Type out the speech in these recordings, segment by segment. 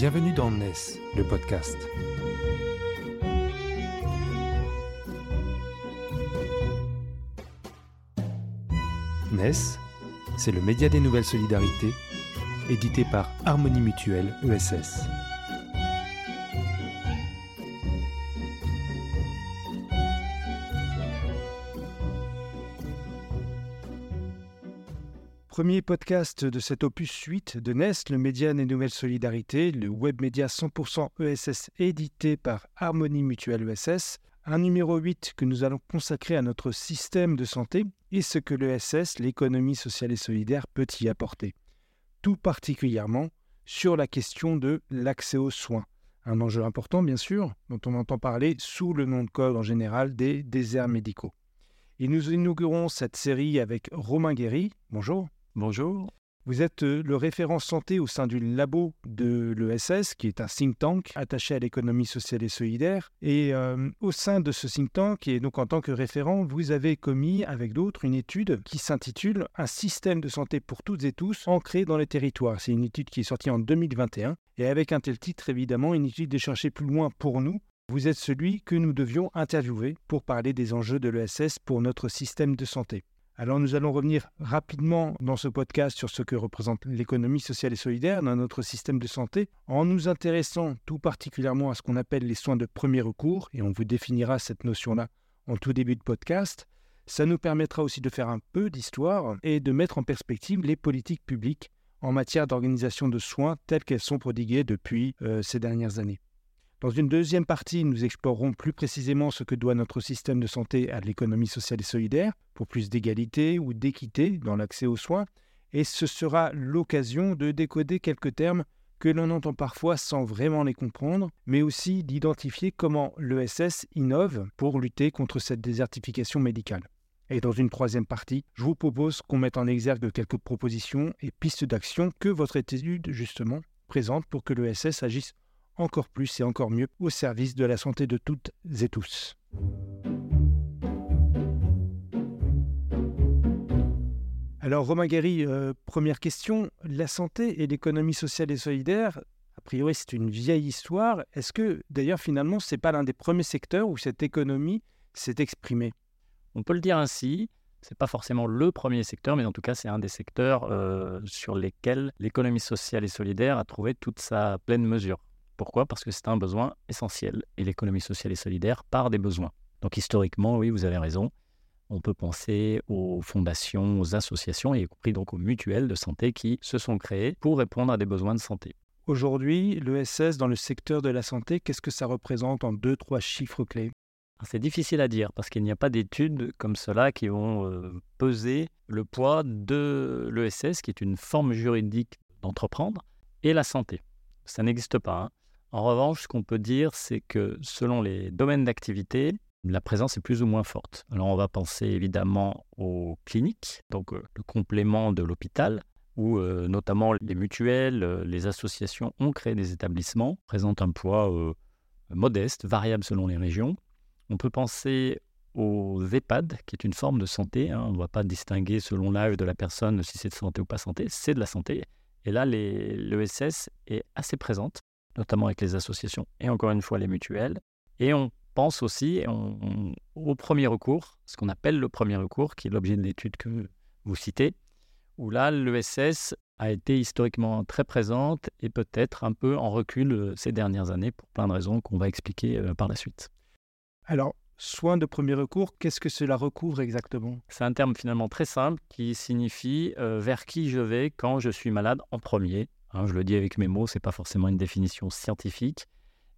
Bienvenue dans NES, le podcast. NES, c'est le média des nouvelles solidarités, édité par Harmonie Mutuelle ESS. Premier podcast de cet opus suite de NES, le média des nouvelles solidarités, le web média 100% ESS édité par Harmonie Mutuelle ESS, un numéro 8 que nous allons consacrer à notre système de santé et ce que l'ESS, l'économie sociale et solidaire, peut y apporter. Tout particulièrement sur la question de l'accès aux soins. Un enjeu important, bien sûr, dont on entend parler sous le nom de code en général des déserts médicaux. Et nous inaugurons cette série avec Romain Guéry. Bonjour. Bonjour. Vous êtes euh, le référent santé au sein du labo de l'ESS, qui est un think tank attaché à l'économie sociale et solidaire. Et euh, au sein de ce think tank, et donc en tant que référent, vous avez commis avec d'autres une étude qui s'intitule Un système de santé pour toutes et tous ancré dans les territoires. C'est une étude qui est sortie en 2021. Et avec un tel titre, évidemment, une étude de chercher plus loin pour nous. Vous êtes celui que nous devions interviewer pour parler des enjeux de l'ESS pour notre système de santé. Alors nous allons revenir rapidement dans ce podcast sur ce que représente l'économie sociale et solidaire dans notre système de santé en nous intéressant tout particulièrement à ce qu'on appelle les soins de premier recours et on vous définira cette notion-là en tout début de podcast. Ça nous permettra aussi de faire un peu d'histoire et de mettre en perspective les politiques publiques en matière d'organisation de soins telles qu'elles sont prodiguées depuis euh, ces dernières années. Dans une deuxième partie, nous explorerons plus précisément ce que doit notre système de santé à l'économie sociale et solidaire pour plus d'égalité ou d'équité dans l'accès aux soins, et ce sera l'occasion de décoder quelques termes que l'on entend parfois sans vraiment les comprendre, mais aussi d'identifier comment l'ESS innove pour lutter contre cette désertification médicale. Et dans une troisième partie, je vous propose qu'on mette en exergue quelques propositions et pistes d'action que votre étude, justement, présente pour que l'ESS agisse encore plus et encore mieux au service de la santé de toutes et tous. Alors Romain Guéry, euh, première question, la santé et l'économie sociale et solidaire, a priori c'est une vieille histoire. Est-ce que d'ailleurs finalement ce n'est pas l'un des premiers secteurs où cette économie s'est exprimée? On peut le dire ainsi. Ce n'est pas forcément le premier secteur, mais en tout cas, c'est un des secteurs euh, sur lesquels l'économie sociale et solidaire a trouvé toute sa pleine mesure. Pourquoi? Parce que c'est un besoin essentiel et l'économie sociale et solidaire part des besoins. Donc historiquement, oui, vous avez raison. On peut penser aux fondations, aux associations, y compris donc aux mutuelles de santé qui se sont créées pour répondre à des besoins de santé. Aujourd'hui, l'ESS dans le secteur de la santé, qu'est-ce que ça représente en deux, trois chiffres clés? C'est difficile à dire parce qu'il n'y a pas d'études comme cela qui vont euh, peser le poids de l'ESS, qui est une forme juridique d'entreprendre, et la santé. Ça n'existe pas. Hein. En revanche, ce qu'on peut dire, c'est que selon les domaines d'activité, la présence est plus ou moins forte. Alors on va penser évidemment aux cliniques, donc euh, le complément de l'hôpital, où euh, notamment les mutuelles, euh, les associations ont créé des établissements, présentent un poids modeste, variable selon les régions. On peut penser aux EHPAD, qui est une forme de santé. Hein. On ne va pas distinguer selon l'âge de la personne si c'est de santé ou pas santé, c'est de la santé. Et là, l'ESS est assez présente notamment avec les associations et encore une fois les mutuelles. Et on pense aussi au premier recours, ce qu'on appelle le premier recours, qui est l'objet de l'étude que vous citez, où là, l'ESS a été historiquement très présente et peut-être un peu en recul euh, ces dernières années pour plein de raisons qu'on va expliquer euh, par la suite. Alors, soins de premier recours, qu'est-ce que cela recouvre exactement? C'est un terme finalement très simple qui signifie euh, vers qui je vais quand je suis malade en premier. Hein, je le dis avec mes mots, ce n'est pas forcément une définition scientifique,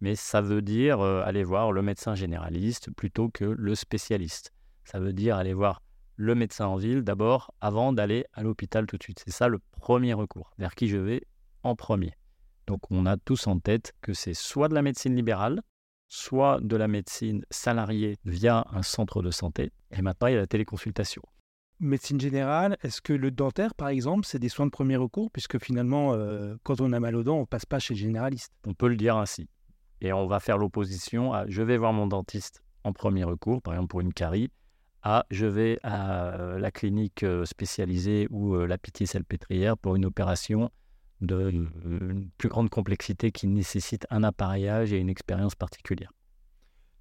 mais ça veut dire euh, aller voir le médecin généraliste plutôt que le spécialiste. Ça veut dire aller voir le médecin en ville d'abord avant d'aller à l'hôpital tout de suite. C'est ça le premier recours, vers qui je vais en premier. Donc on a tous en tête que c'est soit de la médecine libérale, soit de la médecine salariée via un centre de santé, et maintenant il y a la téléconsultation médecine générale, est-ce que le dentaire, par exemple, c'est des soins de premier recours, puisque finalement, euh, quand on a mal aux dents, on ne passe pas chez le généraliste On peut le dire ainsi. Et on va faire l'opposition à je vais voir mon dentiste en premier recours, par exemple pour une carie, à je vais à euh, la clinique euh, spécialisée ou la pitié salpêtrière pour une opération d'une plus grande complexité qui nécessite un appareillage et une expérience particulière.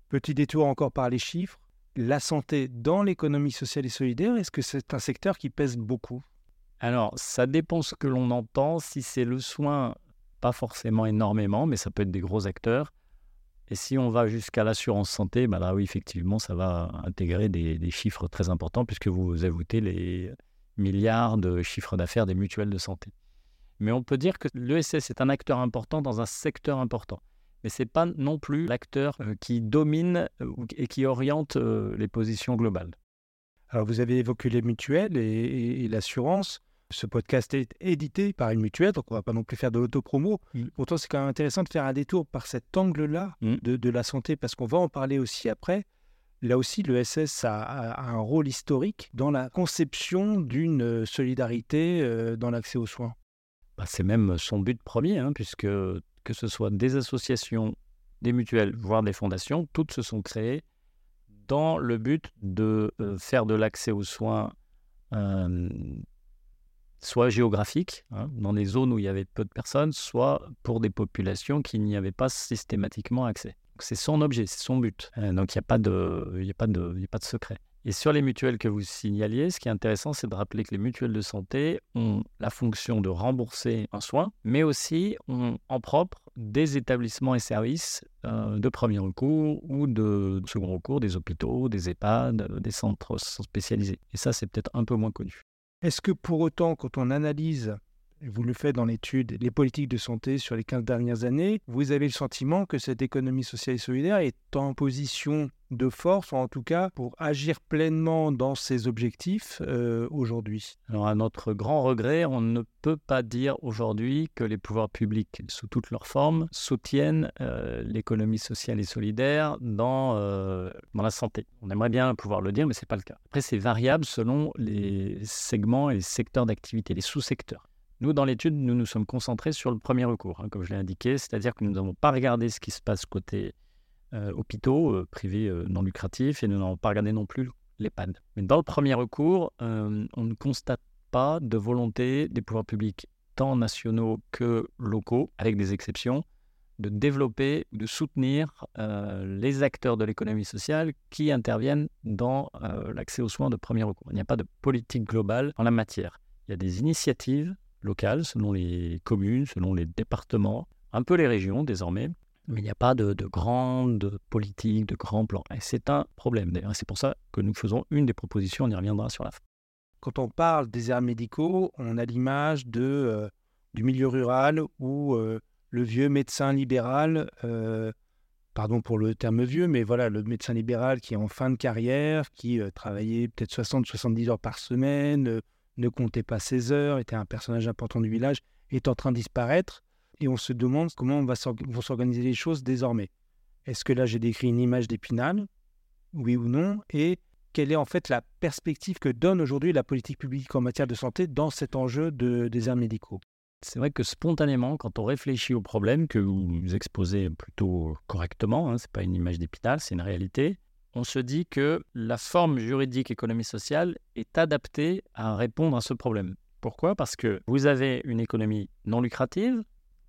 Petit détour encore par les chiffres. La santé dans l'économie sociale et solidaire, est-ce que c'est un secteur qui pèse beaucoup? Alors, ça dépend ce que l'on entend. Si c'est le soin, pas forcément énormément, mais ça peut être des gros acteurs. Et si on va jusqu'à l'assurance santé, bah là oui, effectivement, ça va intégrer des, chiffres très importants puisque vous ajoutez les milliards de chiffres d'affaires des mutuelles de santé. Mais on peut dire que l'ESS est un acteur important dans un secteur important. Mais ce n'est pas non plus l'acteur euh, qui domine euh, et qui oriente euh, les positions globales. Alors vous avez évoqué les mutuelles et, l'assurance. Ce podcast est édité par une mutuelle, donc on ne va pas non plus faire de l'autopromo. Mm. Pourtant, c'est quand même intéressant de faire un détour par cet angle-là mm. de, la santé, parce qu'on va en parler aussi après. Là aussi, l'ESS a, a, un rôle historique dans la conception d'une solidarité dans l'accès aux soins. Bah, c'est même son but premier, hein, puisque que ce soit des associations, des mutuelles, voire des fondations, toutes se sont créées dans le but de euh, faire de l'accès aux soins euh, soit géographique, hein, dans des zones où il y avait peu de personnes, soit pour des populations qui n'y avaient pas systématiquement accès. C'est son objet, c'est son but. Euh, donc il n'y a, pas de, secret. Et sur les mutuelles que vous signaliez, ce qui est intéressant, c'est de rappeler que les mutuelles de santé ont la fonction de rembourser un soin, mais aussi ont en propre des établissements et services euh, de premier recours ou de second recours, des hôpitaux, des EHPAD, des centres spécialisés. Et ça, c'est peut-être un peu moins connu. Est-ce que pour autant, quand on analyse vous le faites dans l'étude, les politiques de santé sur les 15 dernières années, vous avez le sentiment que cette économie sociale et solidaire est en position de force, ou en tout cas pour agir pleinement dans ses objectifs euh, aujourd'hui? Alors à notre grand regret, on ne peut pas dire aujourd'hui que les pouvoirs publics, sous toutes leurs formes, soutiennent euh, l'économie sociale et solidaire dans, euh, dans la santé. On aimerait bien pouvoir le dire, mais ce n'est pas le cas. Après, c'est variable selon les segments et les secteurs d'activité, les sous-secteurs. Nous, dans l'étude, nous nous sommes concentrés sur le premier recours, hein, comme je l'ai indiqué, c'est-à-dire que nous n'avons pas regardé ce qui se passe côté euh, hôpitaux, euh, privés euh, non lucratifs, et nous n'avons pas regardé non plus l'EHPAD. Mais dans le premier recours, on ne constate pas de volonté des pouvoirs publics, tant nationaux que locaux, avec des exceptions, de développer, de soutenir les acteurs de l'économie sociale qui interviennent dans l'accès aux soins de premier recours. Il n'y a pas de politique globale en la matière. Il y a des initiatives locales, selon les communes, selon les départements, un peu les régions désormais. Mais il n'y a pas de, de grande politique, de grands plans. Et c'est un problème d'ailleurs. C'est pour ça que nous faisons une des propositions, on y reviendra sur la fin. Quand on parle des aires médicaux, on a l'image euh, du milieu rural où euh, le vieux médecin libéral, euh, pardon pour le terme vieux, mais voilà, le médecin libéral qui est en fin de carrière, qui travaillait peut-être 60-70 heures par semaine, ne comptait pas ses heures, était un personnage important du village, est en train de disparaître. Et on se demande comment on va vont s'organiser les choses désormais. Est-ce que là j'ai décrit une image d'épinal? Oui ou non? Et quelle est en fait la perspective que donne aujourd'hui la politique publique en matière de santé dans cet enjeu de, des médicaux? C'est vrai que spontanément, quand on réfléchit au problème que vous exposez plutôt correctement, hein, ce n'est pas une image d'épinal, c'est une réalité, on se dit que la forme juridique économie sociale est adaptée à répondre à ce problème. Pourquoi? Parce que vous avez une économie non lucrative,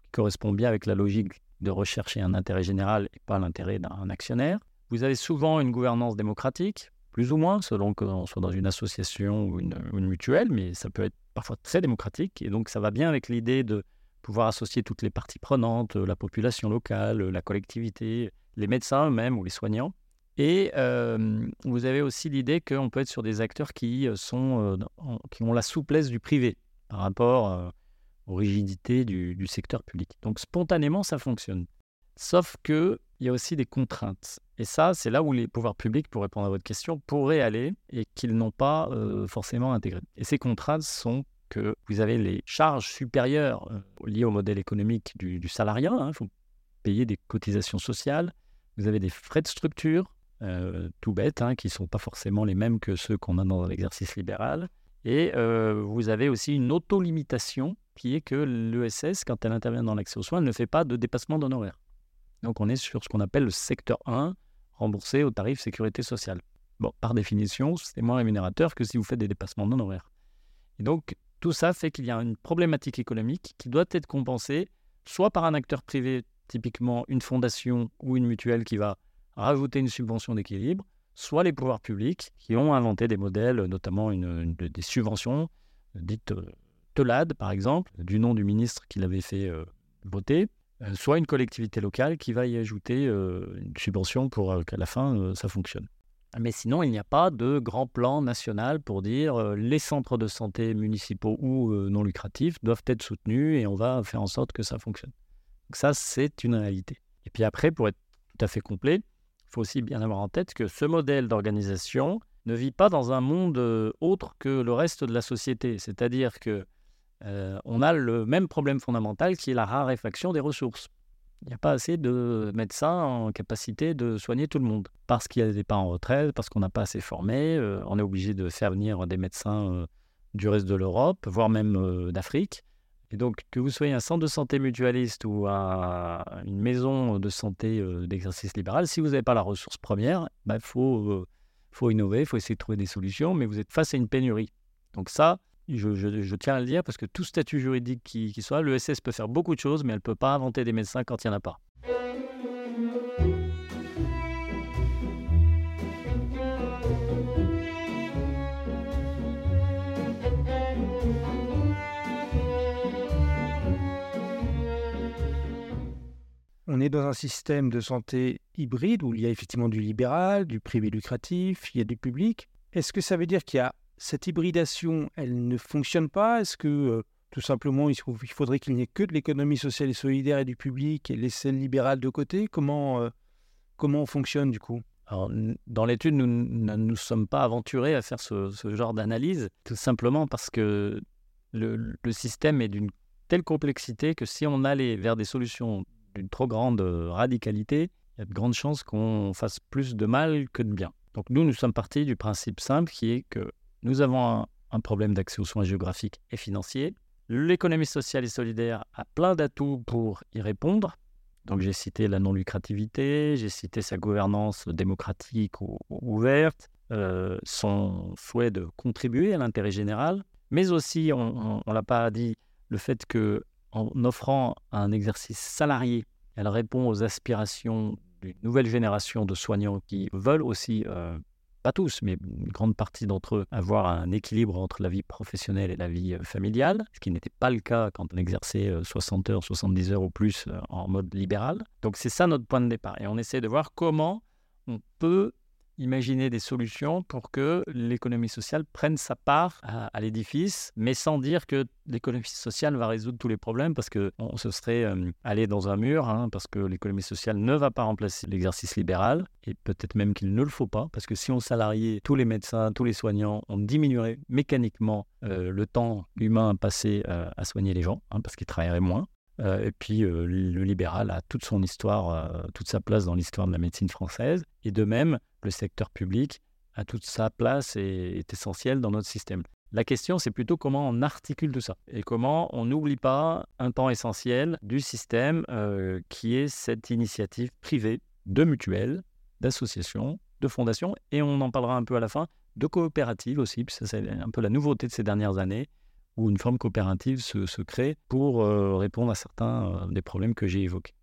qui correspond bien avec la logique de rechercher un intérêt général et pas l'intérêt d'un actionnaire. Vous avez souvent une gouvernance démocratique, plus ou moins, selon que l'on soit dans une association ou une, une, mutuelle, mais ça peut être parfois très démocratique. Et donc ça va bien avec l'idée de pouvoir associer toutes les parties prenantes, la population locale, la collectivité, les médecins eux-mêmes ou les soignants. Et vous avez aussi l'idée qu'on peut être sur des acteurs qui, sont, qui ont la souplesse du privé par rapport aux rigidités du, secteur public. Donc spontanément, ça fonctionne. Sauf qu'il y a aussi des contraintes. Et ça, c'est là où les pouvoirs publics, pour répondre à votre question, pourraient aller et qu'ils n'ont pas forcément intégré. Et ces contraintes sont que vous avez les charges supérieures liées au modèle économique du, salariat. Il hein, faut payer des cotisations sociales. Vous avez des frais de structure euh, tout bêtes, hein, qui ne sont pas forcément les mêmes que ceux qu'on a dans l'exercice libéral. Et euh, vous avez aussi une auto-limitation qui est que l'ESS, quand elle intervient dans l'accès aux soins, ne fait pas de dépassement d'honoraires. Donc on est sur ce qu'on appelle le secteur 1, remboursé au tarif sécurité sociale. Bon, par définition, c'est moins rémunérateur que si vous faites des dépassements d'honoraires. Et donc, Tout ça fait qu'il y a une problématique économique qui doit être compensée soit par un acteur privé, typiquement une fondation ou une mutuelle qui va rajouter une subvention d'équilibre, soit les pouvoirs publics qui ont inventé des modèles, notamment une, des subventions dites euh, TELAD, par exemple, du nom du ministre qui l'avait fait euh, voter, euh, soit une collectivité locale qui va y ajouter une subvention pour qu'à la fin, ça fonctionne. Mais sinon, il n'y a pas de grand plan national pour dire les centres de santé municipaux ou non lucratifs doivent être soutenus et on va faire en sorte que ça fonctionne. Donc ça, c'est une réalité. Et puis après, pour être tout à fait complet, il faut aussi bien avoir en tête que ce modèle d'organisation ne vit pas dans un monde autre que le reste de la société. C'est-à-dire que on a le même problème fondamental qui est la raréfaction des ressources. Il n'y a pas assez de médecins en capacité de soigner tout le monde. Parce qu'il y a des pas en retraite, parce qu'on n'a pas assez formé, euh, on est obligé de faire venir des médecins euh, du reste de l'Europe, voire même euh, d'Afrique. Et donc, que vous soyez un centre de santé mutualiste ou une maison de santé d'exercice libéral, si vous n'avez pas la ressource première, il bah, faut, faut innover, il faut essayer de trouver des solutions, mais vous êtes face à une pénurie. Donc ça, je, tiens à le dire parce que tout statut juridique qui, qui soit, l'ESS peut faire beaucoup de choses, mais elle ne peut pas inventer des médecins quand il n'y en a pas. Dans un système de santé hybride où il y a effectivement du libéral, du privé lucratif, il y a du public. Est-ce que ça veut dire qu'il y a cette hybridation, elle ne fonctionne pas? Est-ce que euh, tout simplement il, faudrait qu'il n'y ait que de l'économie sociale et solidaire et du public et laisser le libéral de côté? Comment, euh, comment on fonctionne du coup? Dans l'étude, nous ne nous, sommes pas aventurés à faire ce, genre d'analyse, tout simplement parce que le système est d'une telle complexité que si on allait vers des solutions d'une trop grande euh, radicalité, il y a de grandes chances qu'on fasse plus de mal que de bien. Donc nous, nous sommes partis du principe simple qui est que nous avons un, problème d'accès aux soins géographiques et financiers. L'économie sociale et solidaire a plein d'atouts pour y répondre. Donc j'ai cité la non-lucrativité, j'ai cité sa gouvernance démocratique ou, ouverte, euh, son souhait de contribuer à l'intérêt général, mais aussi, on ne l'a pas dit, le fait que en offrant un exercice salarié, elle répond aux aspirations d'une nouvelle génération de soignants qui veulent aussi euh, pas tous, mais une grande partie d'entre eux, avoir un équilibre entre la vie professionnelle et la vie euh, familiale, ce qui n'était pas le cas quand on exerçait 60 euh, heures, 70 heures ou plus en mode libéral. Donc c'est ça notre point de départ. Et on essaie de voir comment on peut imaginer des solutions pour que l'économie sociale prenne sa part à, l'édifice, mais sans dire que l'économie sociale va résoudre tous les problèmes, parce qu'on se serait euh, allé dans un mur, hein, parce que l'économie sociale ne va pas remplacer l'exercice libéral, et peut-être même qu'il ne le faut pas, parce que si on salariait tous les médecins, tous les soignants, on diminuerait mécaniquement euh, le temps humain passé euh, à soigner les gens, hein, parce qu'ils travailleraient moins. et puis le libéral a toute son histoire, toute sa place dans l'histoire de la médecine française. Et de même, le secteur public a toute sa place et est essentiel dans notre système. La question, c'est plutôt comment on articule tout ça et comment on n'oublie pas un temps essentiel du système euh, qui est cette initiative privée de mutuelles, d'associations, de fondations, et on en parlera un peu à la fin, de coopératives aussi, puisque c'est un peu la nouveauté de ces dernières années, où une forme coopérative se, crée pour euh, répondre à certains euh, des problèmes que j'ai évoqués.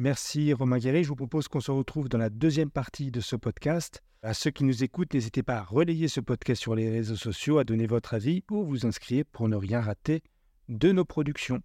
Merci Romain Guéry. Je vous propose qu'on se retrouve dans la deuxième partie de ce podcast. À ceux qui nous écoutent, n'hésitez pas à relayer ce podcast sur les réseaux sociaux, à donner votre avis ou vous inscrire pour ne rien rater de nos productions.